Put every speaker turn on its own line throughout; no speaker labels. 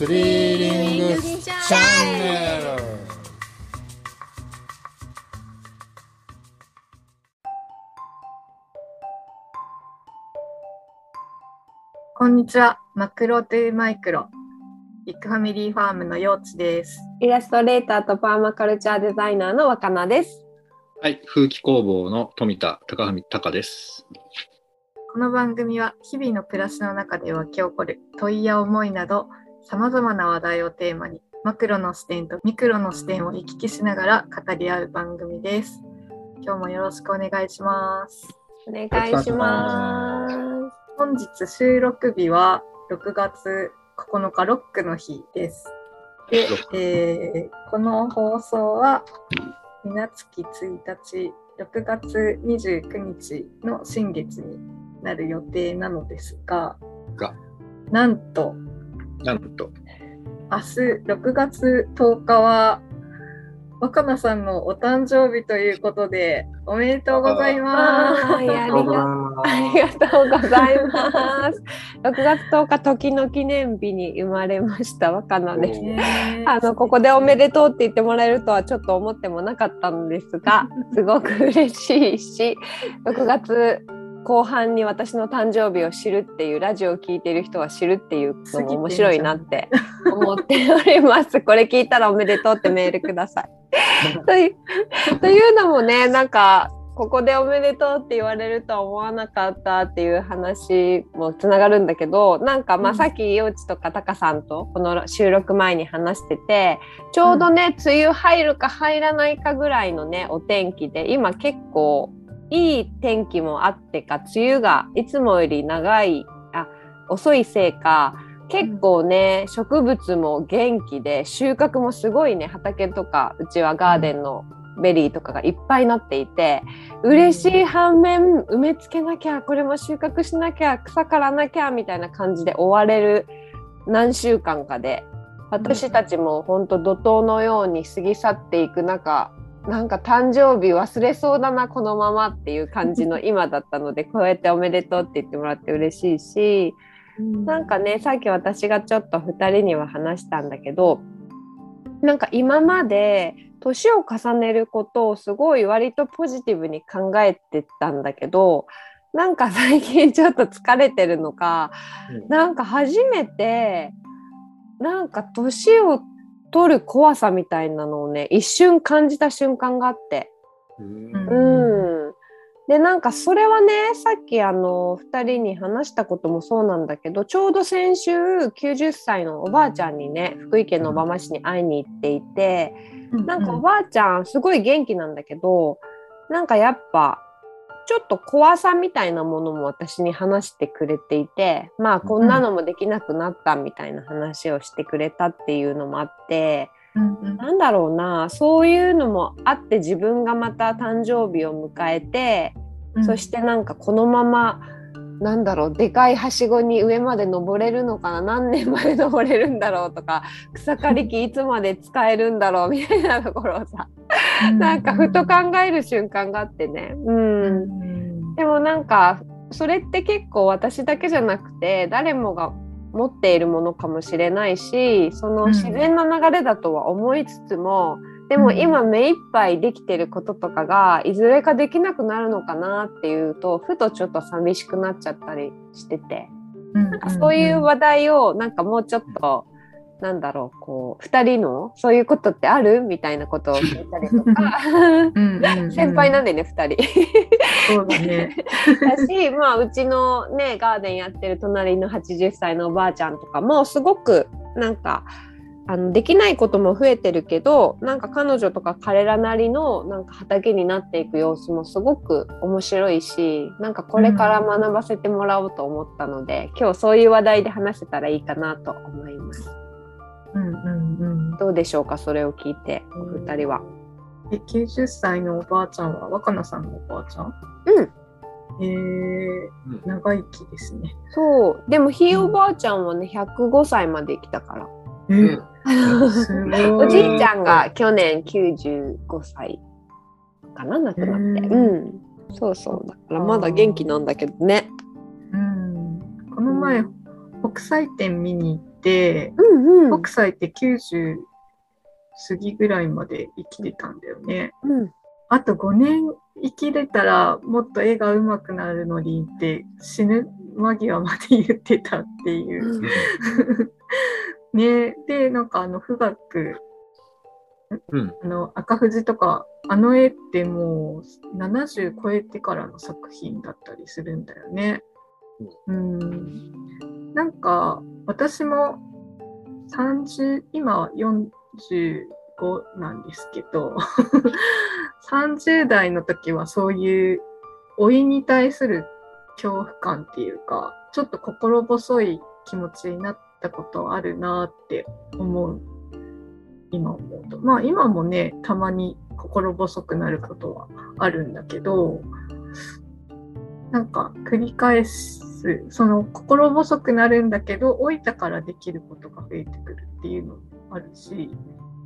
スリリングチャンネル
こんにちは。マクロトゥーマイクロ。ビッグファミリーファームの幼稚です。
イラストレーターとパーマカルチャーデザイナーの若菜です。
はい、風紀工房の富田高文隆です。
この番組は日々の暮らしの中で湧き起こる問いや思いなど様々な話題をテーマにマクロの視点とミクロの視点を行き来しながら語り合う番組です。今日もよろしくお願いします。
お願いします。
本日収録日は6月9日ロックの日です。で、えーこの放送は2月1日6月29日の新月になる予定なのですが
が
なんと
なんと、
明日6月10日は若菜さんのお誕生日ということでおめでとうございます。
あありがありがとうございます。6月10日時の記念日に生まれました若菜です。
ね
あのここでおめでとうって言ってもらえるとはちょっと思ってもなかったんですが、すごく嬉しいし、6月後半に私の誕生日を知るっていうラジオを聞いている人は知るっていうのも面白いなって思っております。これ聞いたらおめでとうってメールください。というというのもね、なんかここでおめでとうって言われるとは思わなかったっていう話もつながるんだけどなんかまあ
うん
さっき幼稚とかタカさんとこの収録前に話しててちょうどね、梅雨入るか入らないかぐらいのねお天気で今結構いい天気もあってか梅雨がいつもより長いあ遅いせいか結構ね、植物も元気で収穫もすごいね畑とかうちはガーデンのベリーとかがいっぱいなっていて嬉しい反面植え付けなきゃこれも収穫しなきゃ草刈らなきゃみたいな感じで追われる何週間かで私たちも本当怒涛のように過ぎ去っていく中なんか誕生日忘れそうだなこのままっていう感じの今だったので こうやっておめでとうって言ってもらって嬉しいしなんかねさっき私がちょっと2人には話したんだけどなんか今まで年を重ねることをすごい割とポジティブに考えてたんだけどなんか最近ちょっと疲れてるのかなんか初めてなんか年を取る怖さみたいなのをね一瞬感じた瞬間があって。
うん。
うん、でなんかそれはねさっきあの2人に話したこともそうなんだけどちょうど先週90歳のおばあちゃんにね福井県の小浜市に会いに行っていてなんかおばあちゃんすごい元気なんだけどなんかやっぱちょっと怖さみたいなものも私に話してくれていてまあこんなのもできなくなったみたいな話をしてくれたっていうのもあって。
うんうん
なんだろうなそういうのもあって自分がまた誕生日を迎えて、
うん
そしてなんかこのままなんだろうでかいはしごに上まで登れるのかな何年まで登れるんだろうとか草刈り機いつまで使えるんだろうみたいなところをさなんかふと考える瞬間があってね。うん。
うん。
でもなんかそれって結構私だけじゃなくて誰もが持っているものかもしれないしその
うん。
自然な流れだとは思いつつも、でも今目いっぱいできてることとかがいずれかできなくなるのかなっていうとふとちょっと寂しくなっちゃったりしてて、
うん。
なんかそういう話題をなんかもうちょっと。なんだろうこう2人のそういうことってある？みたいなことを聞いたりとか
うんうんうん
先輩なんでね2人。
そうだね。
だし、まあ、うちのねガーデンやってる隣の80歳のおばあちゃんとかもすごくなんかあのできないことも増えてるけどなんか彼女とか彼らなりのなんか畑になっていく様子もすごく面白いしなんかこれから学ばせてもらおうと思ったので、今日そういう話題で話せたらいいかなと思います。
うんうんうん。
どうでしょうかそれを聞いてお二人は。
え、90歳のおばあちゃんは若菜さんのおばあちゃん？
うん
えー、長生きですね。
そうでもひいおばあちゃんはね105歳まで生きたから。
え
うん
すごい。
おじいちゃんが去年95歳かな亡くなって。
へー
うん。そうそう。だからまだ元気なんだけどね。
うん。この前、北斎展見に行って、
うんうん
北斎って90過ぎぐらいまで生きてたんだよね。
うん
あと5年生きれたらもっと絵が上手くなるのにって死ぬ間際まで言ってたっていう。ねで、なんかあの、富岳、
うん。
あの、赤富士とか、あの絵ってもう70超えてからの作品だったりするんだよね。うん。なんか、私も30、今45なんですけど、30代の時はそういう老いに対する恐怖感っていうか、ちょっと心細い気持ちになったことあるなって思う。今思うと。まあ今もね、たまに心細くなることはあるんだけど、なんか繰り返しす、その心細くなるんだけど、老いたからできることが増えてくるっていうのもあるし、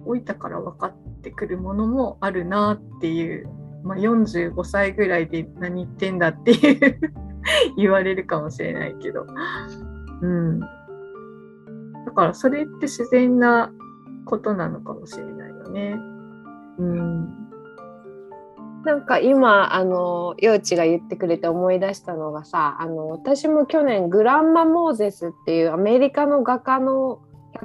老いたから分かってくるものもあるなっていう、まあ、45歳ぐらいで何言ってんだっていう 言われるかもしれないけど、うん。だからそれって自然なことなのかもしれないよね。うん。
なんか今あの幼稚が言ってくれて思い出したのがさあの私も去年グランマ・モーゼスっていうアメリカの画家の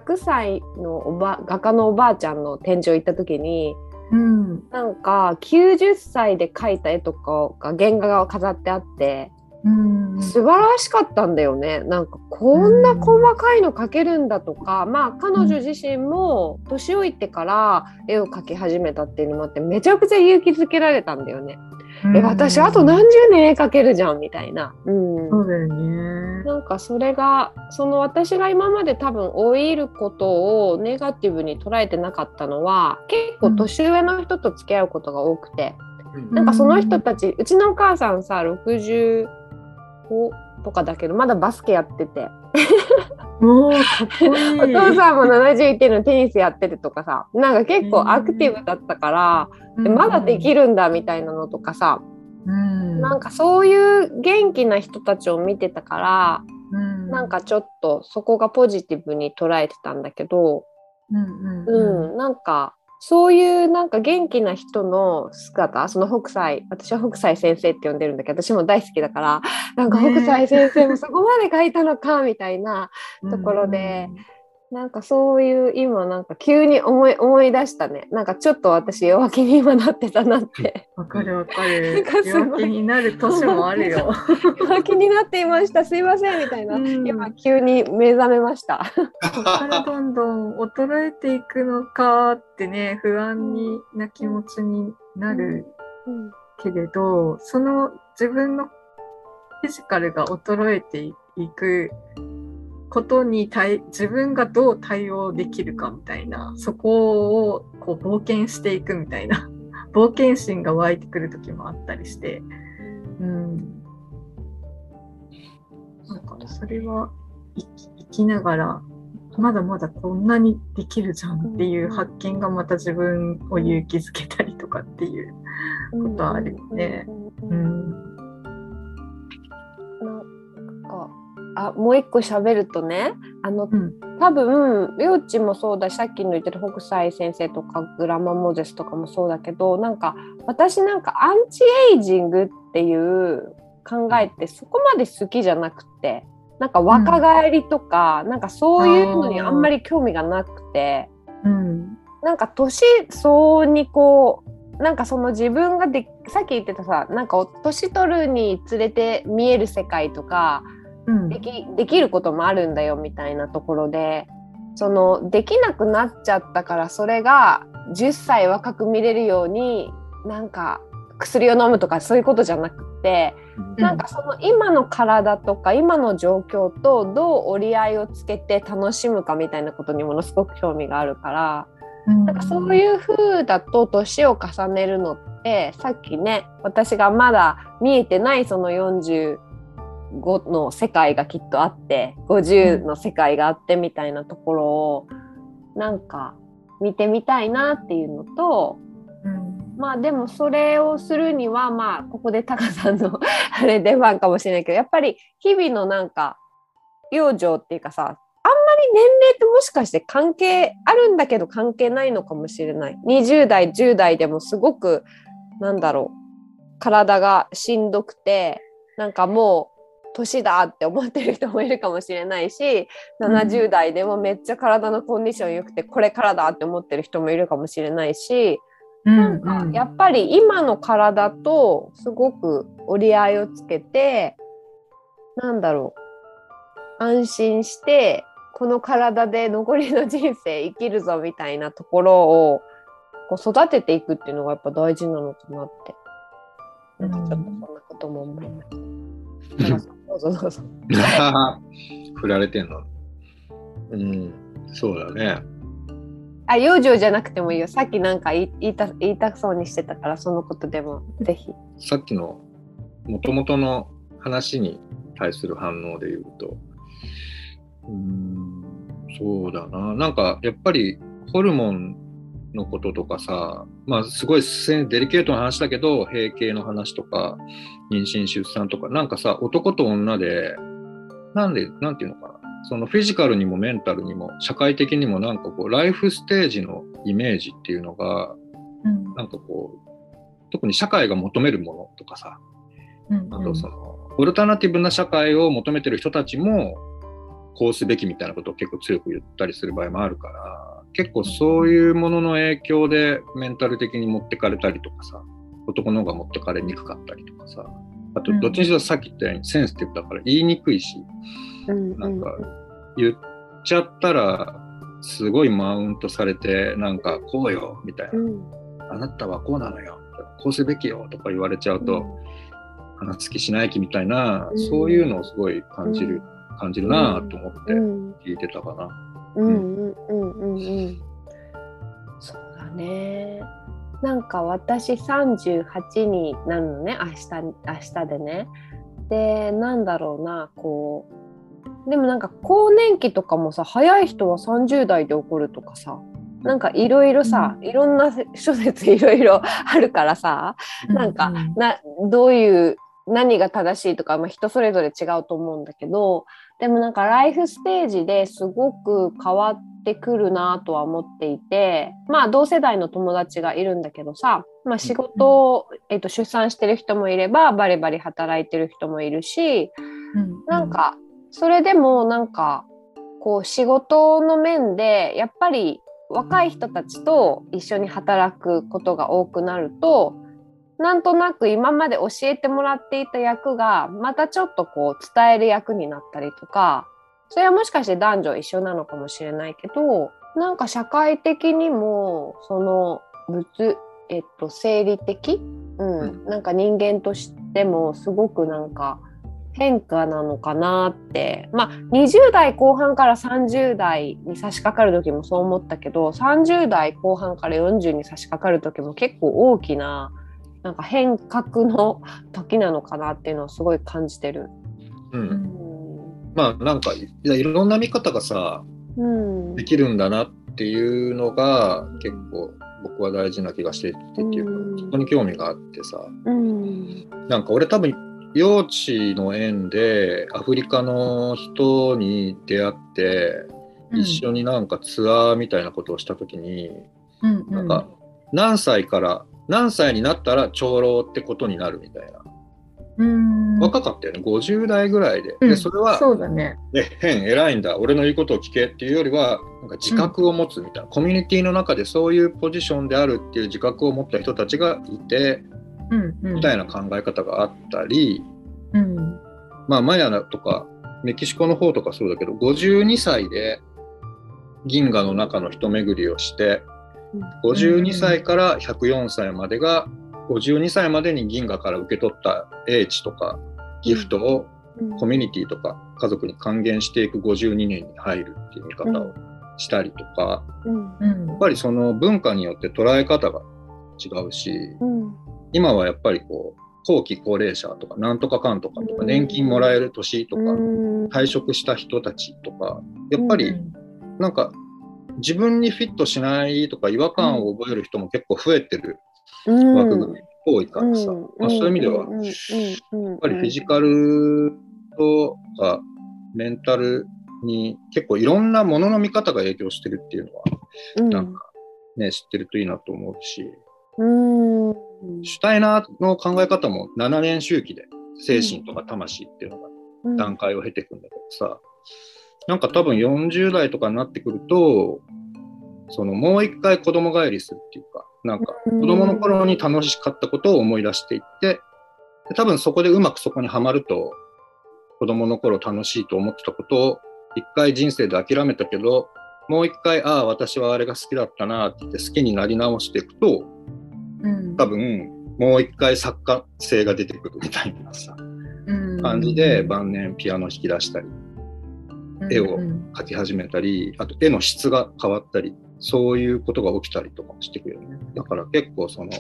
100歳のおば画家のおばあちゃんの展示を行った時に
うん。
なんか90歳で描いた絵とかが原画が飾ってあって
うん。
素晴らしかったんだよねなんかこんな細かいの描けるんだとか、まあ彼女自身も年老いてから絵を描き始めたっていうのもあってめちゃくちゃ勇気づけられたんだよね。え私あと何十年絵描けるじゃんみたいな。うん
そうだよね。
なんかそれがその私が今まで多分老いることをネガティブに捉えてなかったのは結構年上の人と付き合うことが多くて、なんかその人たちうちのお母さんさ65とかだけどまだバスケやってて。
もうかっこいい。
お父さんも71点のテニスやっててとかさ。なんか結構アクティブだったから、でまだできるんだみたいなのとかさ、
うん。
なんかそういう元気な人たちを見てたから、
うん、
なんかちょっとそこがポジティブに捉えてたんだけど、
うんうん。
うん、なんかそういうなんか元気な人の姿その北斎私は北斎先生って呼んでるんだけど私も大好きだからなんか北斎先生もそこまで書いたのかみたいな、ところでなんかそういう今なんか急に思い思い出したね。なんかちょっと私弱気に今なってたなって。
わかるわか
な
る
んか。
弱気になる年もあるよ。
弱気になっていました。すいませんみたいな、
うん。
今急に目覚めました。
ここからどんどん衰えていくのかってね、不安にな気持ちになるけれど、その自分のフィジカルが衰えていくことに対自分がどう対応できるかみたいな、そこをこう冒険していくみたいな、冒険心が湧いてくる時もあったりして、うん。なんかそれは生き生きながら、まだまだこんなにできるじゃんっていう発見がまた自分を勇気づけたりとかっていう。ことあるよねうん
あもう一個喋るとねあの
うん。
多分幼稚もそうだしさっきの言ってる北斎先生とかグラマ・モーゼスとかもそうだけどなんか私なんかアンチエイジングっていう考えってそこまで好きじゃなくてなんか若返りとか、なんかそういうのにあんまり興味がなくて。
うん。
なんか年相応にこうなんかその自分がでさっき言ってたさなんか年取るにつれて見える世界とか
うん。
できできることもあるんだよみたいなところでそのできなくなっちゃったからそれが10歳若く見れるようになんか薬を飲むとかそういうことじゃなくて、なんかその今の体とか今の状況とどう折り合いをつけて楽しむかみたいなことにものすごく興味があるから。なんかそういう風だと年を重ねるのってさっきね私がまだ見えてないその45の世界がきっとあって50の世界があってみたいなところをなんか見てみたいなっていうのと
うん。
まあでもそれをするにはまあここでタカさんの あれ出番かもしれないけどやっぱり日々のなんか養生っていうかさあんま年齢ってもしかして関係あるんだけど関係ないのかもしれない。20代、10代でもすごく、なんだろう、体がしんどくて、なんかもう、年だって思ってる人もいるかもしれないし、70代でもめっちゃ体のコンディション良くて、これからだって思ってる人もいるかもしれないし、なんかやっぱり今の体とすごく折り合いをつけてなんだろう安心してこの体で残りの人生生きるぞみたいなところをこう育てていくっていうのがやっぱ大事なのかなって。なんかちょっとそんなことも思いました。どうぞどうぞ。
振られてんの。うん、そうだね。
あ、養生じゃなくてもいいよ。さっきなんか言いた言いたそうにしてたから、そのことでもぜひ。
さっきのもともとの話に対する反応で言うと、うーん、そうだな。なんかやっぱりホルモンのこととかさ、まあすごいデリケートな話だけど、閉経の話とか、妊娠出産とか、なんかさ、男と女で、なんで、なんていうのかな。そのフィジカルにもメンタルにも社会的にもなんかこうライフステージのイメージっていうのが
うん。
なんかこう特に社会が求めるものとかさ。
うん。
あとそのオルタナティブな社会を求めてる人たちもこうすべきみたいなことを結構強く言ったりする場合もあるから結構そういうものの影響でメンタル的に持ってかれたりとかさ男の方が持ってかれにくかったりとかさあと
うん。
どっちにしろさっき言ったようにセンシティブだから言いにくいし
うん
なんか言っちゃったらすごいマウントされてなんかこうよみたいな。
うん。
あなたはこうなのよ。こうすべきよとか言われちゃうと、話す気しない気みたいな、
うん。
そういうのをすごい感じる、感じるなと思って
うん。
聞いてたかな。
うんうんうんうんうん。そうだね。なんか私38になるのね。明日明日でね。でなんだろうなこう。でもなんか更年期とかもさ早い人は30代で起こるとかさなんかいろいろさ、いろんな諸説いろいろあるからさ、なんかなどういう何が正しいとか、まあ、人それぞれ違うと思うんだけどでもなんかライフステージですごく変わってくるなとは思っていてまあ同世代の友達がいるんだけどさ、まあ、仕事を、えっと出産してる人もいればバリバリ働いてる人もいるしなんかそれでもなんかこう仕事の面でやっぱり若い人たちと一緒に働くことが多くなるとなんとなく今まで教えてもらっていた役がまたちょっとこう伝える役になったりとかそれはもしかして男女一緒なのかもしれないけどなんか社会的にもその物、えっと、生理的、うん、なんか人間としてもすごくなんか変化なのかなって。まあ20代後半から30代に差し掛かる時もそう思ったけど30代後半から40に差し掛かる時も結構大きななんか変革の時なのかなっていうのをすごい感じてる。
うん。
うん。
まあなんかいろんな見方がさ
うん。
できるんだなっていうのが結構僕は大事な気がしていてっていう
うん。
かそこに興味があってさ。
うん。
なんか俺多分幼稚の縁でアフリカの人に出会って一緒になんかツアーみたいなことをした時に、なんか何歳から何歳になったら長老ってことになるみたいな。若かったよね。50代ぐらいで,、でそれは
そうだね。
え変偉いんだ。俺の言うことを聞けっていうよりはなんか自覚を持つみたいな、コミュニティの中でそういうポジションであるっていう自覚を持った人たちがいて、みたいな考え方があったり、
うん。
まあマヤとかメキシコの方とかそうだけど52歳で銀河の中の一巡りをして52歳から104歳までが52歳までに銀河から受け取った英知とかギフトをコミュニティとか家族に還元していく52年に入るっていう見方をしたりとか、やっぱりその文化によって捉え方が違うし、今はやっぱりこう後期高齢者とかなんとかかんとかとか年金もらえる年とか退職した人たちとかやっぱりなんか自分にフィットしないとか違和感を覚える人も結構増えてる枠組み多いからさ、まあ、そういう意味ではやっぱりフィジカルとかメンタルに結構いろんなものの見方が影響してるっていうのは、
うん。
なんかね、知ってるといいなと思うし、
うん。
シュタイナーの考え方も7年周期で精神とか魂っていうのが段階を経ていくんだけどさ、なんか多分40代とかになってくると、そのもう一回子供帰りするっていうか、なんか
うん。
子供の頃に楽しかったことを思い出していって、で多分そこでうまくそこにはまると、子供の頃楽しいと思ってたことを一回人生で諦めたけど、もう一回、ああ、私はあれが好きだったなって言って好きになり直していくと、
うん。
多分もう一回作家性が出てくるみたいなさ、
うん。
感じで晩年ピアノ弾き出したり、絵を
うん
描き始めたり、あと絵の質が変わったり、そういうことが起きたりとかもしてくるよね。だから結構その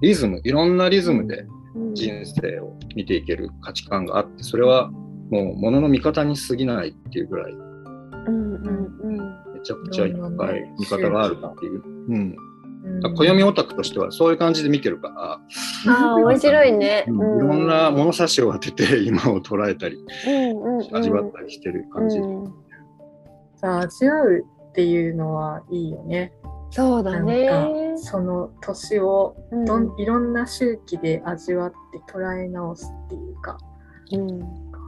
リズム、いろんなリズムで人生を見ていける価値観があって、それはもう物の見方に過ぎないっていうぐらい、
うんうん
めちゃくちゃいっぱい見方があるっていう。うん。
うん
暦オタクとしてはそういう感じで見てるから、
ああ面白いね。
いろんな物差しを当てて今を捉えたり、
うんうん
味わったりしてる感じ。
うん
さあ味わうっていうのはいいよね。
そうだね。
なんかその年を
うん
どんいろんな周期で味わって捉え直すっていうか。
うん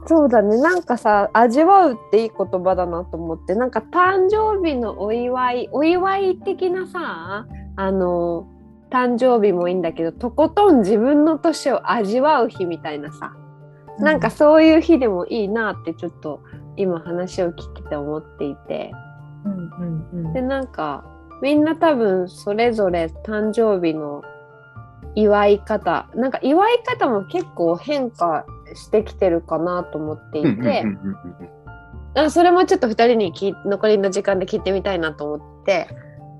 そうだねなんかさ味わうっていい言葉だなと思ってなんか誕生日のお祝いお祝い的なさあの誕生日もいいんだけどとことん自分の年を味わう日みたいなさ、なんかそういう日でもいいなってちょっと今話を聞いてて思っていて。
うんうんうん。
でなんかみんな多分それぞれ誕生日の祝い方なんか祝い方も結構変化してきてるかなと思っていて、
うんうんうんうんうん。
あそれもちょっと2人に残りの時間で聞いてみたいなと思って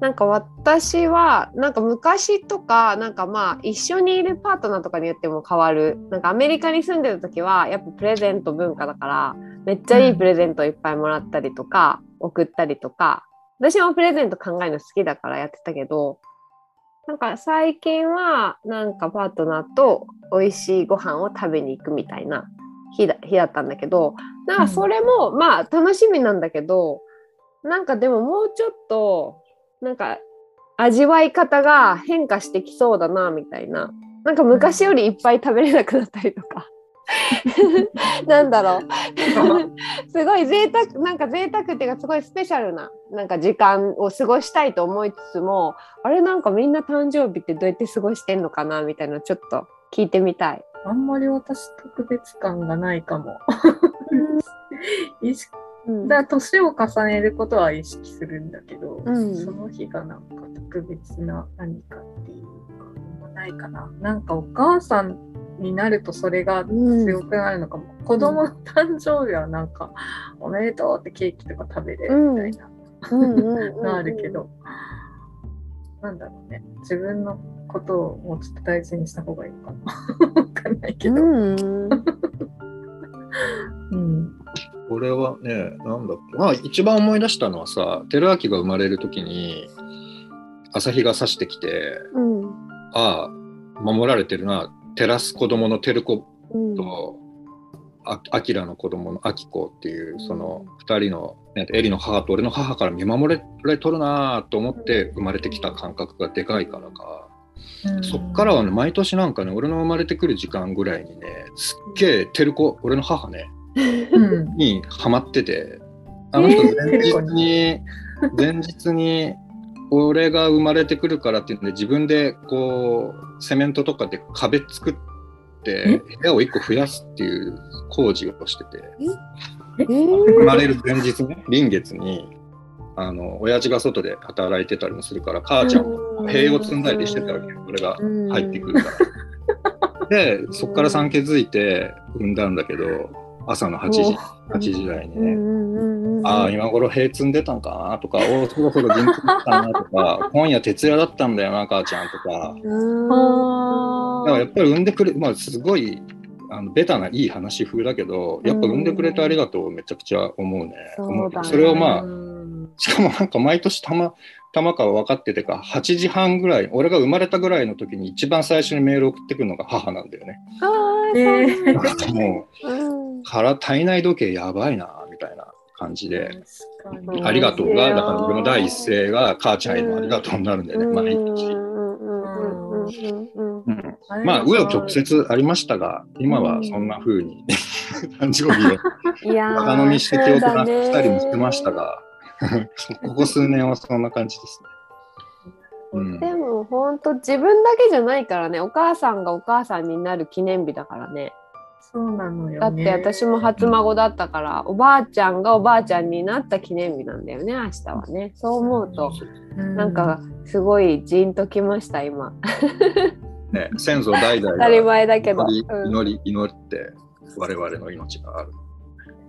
なんか私はなんか昔とかなんかまあ一緒にいるパートナーとかによっても変わる。なんかアメリカに住んでる時はやっぱプレゼント文化だからめっちゃいいプレゼントをいっぱいもらったりとか送ったりとか。私もプレゼント考えるの好きだからやってたけどなんか最近はなんかパートナーと美味しいご飯を食べに行くみたいな日だ日だったんだけどなんかそれも、まあ楽しみなんだけどなんかでももうちょっとなんか味わい方が変化してきそうだなみたいななんか昔よりいっぱい食べれなくなったりとか なんだろう すごい贅沢なんか贅沢っていうかすごいスペシャルななんか時間を過ごしたいと思いつつもあれなんかみんな誕生日ってどうやって過ごしてんのかなみたいなのちょっと聞いてみたい。
あんまり私特別感がないかも。意識
うん
だから年を重ねることは意識するんだけど、
うん
その日がなんか特別な何かっていうかもないかな。なんかお母さんになるとそれが強くなるのかも。子供の誕生日はなんか、おめでとうってケーキとか食べれるみたいな
うんうんうんうん
のがあるけど、なんだろうね。自分のことをもうちょっと大事にした方がいいのかな。わかんないけど。
うん
うん。
これはね、なんだっけ。まあ、一番思い出したのはさ、照明が生まれるときに、朝日が差してきて、
うん
ああ、守られてるな。照らす子供の照子
うん
と、あアキラの子供のアキコっていう、その二人の、ね、エリの母と俺の母から見守られとるなと思って生まれてきた感覚がでかいからか。そっからはね、毎年なんかね、俺の生まれてくる時間ぐらいにね、すっげえ照子、俺の母ね、
うん。
にハマってて、あの人
えー
前日に、前日に、俺が生まれてくるからっていうんで、自分でこう、セメントとかで壁作って、部屋を1個増やすっていう工事をしてて、
え？
生まれる前日ね、臨月に、あの、親父が外で働いてたりもするから、母ちゃんも塀を積んだりしてたわけよ、俺が入ってくるから。で、そこから産気づいて産んだんだけど、朝の8時、8時台にね、ああ、今頃塀積んでたんかなとか、おお、そろそろ銀行来たなとか、今夜徹夜だったんだよな、母ちゃんとか。だからやっぱり産んでくれ、まあすごい、あのベタないい話風だけど、やっぱ産んでくれてありがとうめちゃくちゃ思うね。
そう
それをまあ、
うん
しかもなんか毎年たま、玉川分かっててか、8時半ぐらい、俺が生まれたぐらいの時に一番最初にメール送ってくるのが母なんだよね。
あー
え
そうなんだ。
なんかもう、
うん
から体内時計やばいな、みたいな。感じで、ありがとうが、だから
うん
俺の第一声が母ちゃんへのありがとうになるんだよね、毎日。まあ、
も
紆余曲折ありましたが、今はそんな風に誕生日を
いやー
バカ飲みして記憶なくしたりもしてましたが、ここ数年はそんな感じですね。うん。
でも本当自分だけじゃないからね。お母さんがお母さんになる記念日だからね
そうなのよね。
だって私も初孫だったから、おばあちゃんがおばあちゃんになった記念日なんだよね明日はね。そう思うと
うん。
なんかすごいジーンときました今。
ね、先祖代々
当たり
が
前だけど、
祈り
うん。
祈り祈って我々の命がある。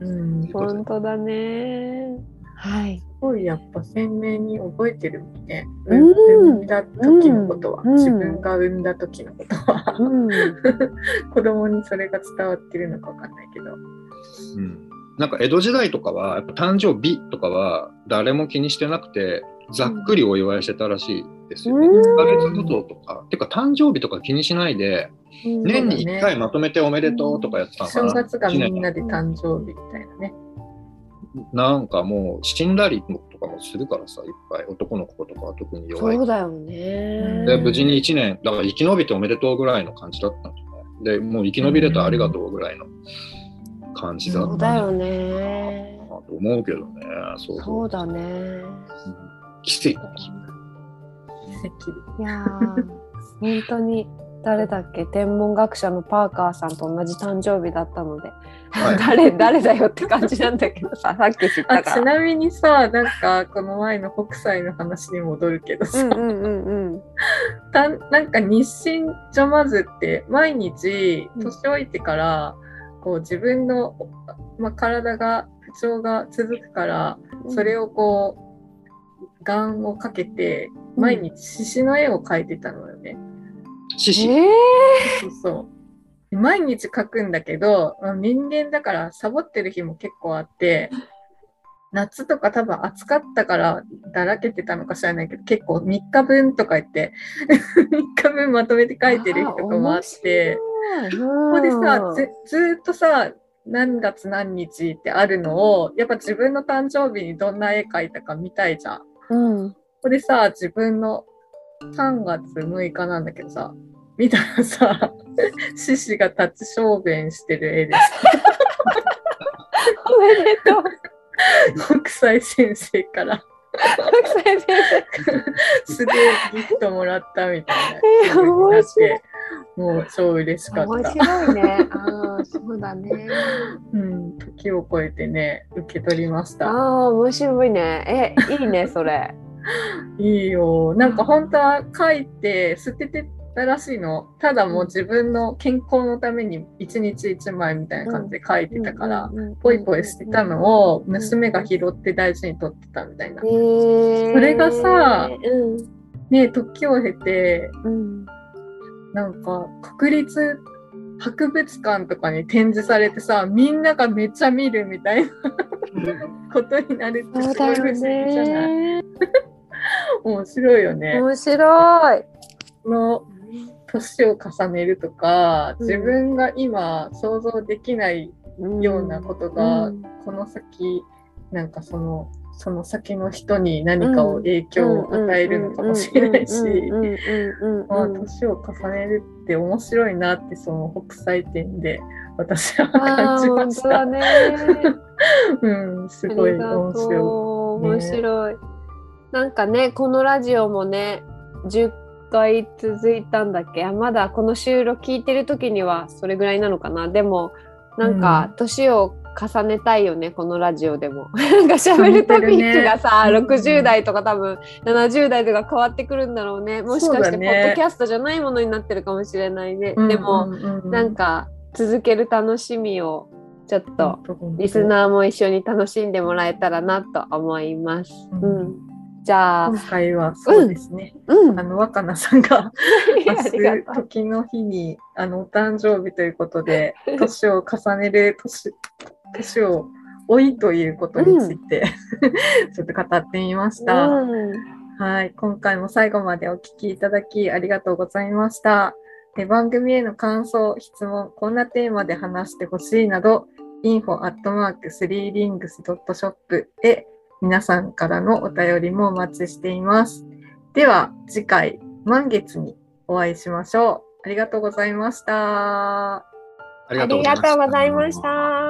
うん、す
本当だね。はい
ごいやっぱ鮮明に覚えてるもんね。
うん。
産んだ時のことは、
うん。
自分が産んだ時のことは、
うん。
子供にそれが伝わってるのかわかんないけど。
うん。なんか江戸時代とかはやっぱ誕生日とかは誰も気にしてなくてざっくりお祝いしてたらしいですよね。
うん。
1ヶ月ごととか、てか誕生日とか気にしないで年に1回まとめておめでとうとかやってたのかな。
正月がみんなで誕生日みたいなね。
なんかもう死んだりとかもするからさいっぱい。男の子とかは特に弱い。
そうだよね。
で無事に1年だから生き延びておめでとうぐらいの感じだったんじゃないでもう生き延びれたありがとうぐらいの感じだった。
そうんだよね。
なと思うけどね。そう
だね。
うん。奇跡。
奇跡。
いやー本当に誰だっけ？天文学者のパーカーさんと同じ誕生日だったので、
はい。
誰誰だよって感じなんだけどさ さっき知っ
あ
たから。
ちなみにさ、なんかこの前の北斎の話に戻るけどさ、
うんうんうんうん。
たなんか日清ジョマズって毎日
うん。
年老いてから、こう自分の、まあ、体が不調が続くから、それをこう眼をかけて毎日獅子の絵を描いてたのよね。
獅子
え
そうそう。毎日描くんだけど、まあ人間だからサボってる日も結構あって、夏とか多分暑かったからだらけてたのか知らないけど、結構3日分とか言って、3日分まとめて描いてる日とかもあって、
こ
ここでさ、ずずーっとさ、何月何日ってあるのを、やっぱ自分の誕生日にどんな絵描いたか見たいじゃん。こ
うん、
こでさ、自分の3月6日なんだけどさ、見たらさ、獅子が立ち小便してる絵です。
おめでとう。
北斎先生から
北斎先
素でギフトもらったみたいな
えー
気分になって、もう超嬉しか
生。面
った。
白いね。ああ、そうだね。
うん、時を超えてね、受け取りました。
ああ、面白いね。え、いいね、それ。
いいよ。なんか本当は書いて捨ててたらしいの。ただもう自分の健康のために一日一枚みたいな感じで書いてたから、ポイポイしてたのを娘が拾って大事に取ってたみたいな。
へー
それがさ
うん
ね時を経て、
うん、
なんか国立博物館とかに展示されてさ、みんながめっちゃ見るみたいな ことになるってすごい不思議じゃない？
ね。
面白いよね。
面白い。
この年を重ねるとか、
うん
自分が今想像できないようなことが、
うん
この先なんかそのその先の人に何かを影響を与えるのかもしれないし、まあ年を重ねるって面白いなってその北斎展で私は
あ
感
あ
じました。
ね。
うん、すごい面白
とう
ね
面白い。なんかねこのラジオもね10回続いたんだっけ？あまだこの収録聞いてる時にはそれぐらいなのかな？でもなんか年を重ねたいよねこのラジオでも。なんか喋るトピックがさ、
重ね。てるね
60代とか多分70代とか変わってくるんだろうね。もしかしてポッドキャストじゃないものになってるかもしれないね。
い。
でも、
うんうん。うん
なんか続ける楽しみをちょっとリス
ー
ナーも一緒に楽しんでもらえたらなと思います。
うん。
うん、じゃあ、
今回はそうですね。
うん、
あの若菜さんが 明日。時の日にあのお誕生日ということで年を重ねる年年を老いということについて、ちょっと語ってみました、
うん。
はい。今回も最後までお聞きいただきありがとうございました。で番組への感想質問こんなテーマで話してほしいなど info.3rings.shop へ皆さんからのお便りもお待ちしています。では次回満月にお会いしましょう。ありがとうございました。
あり
ありがとうございました。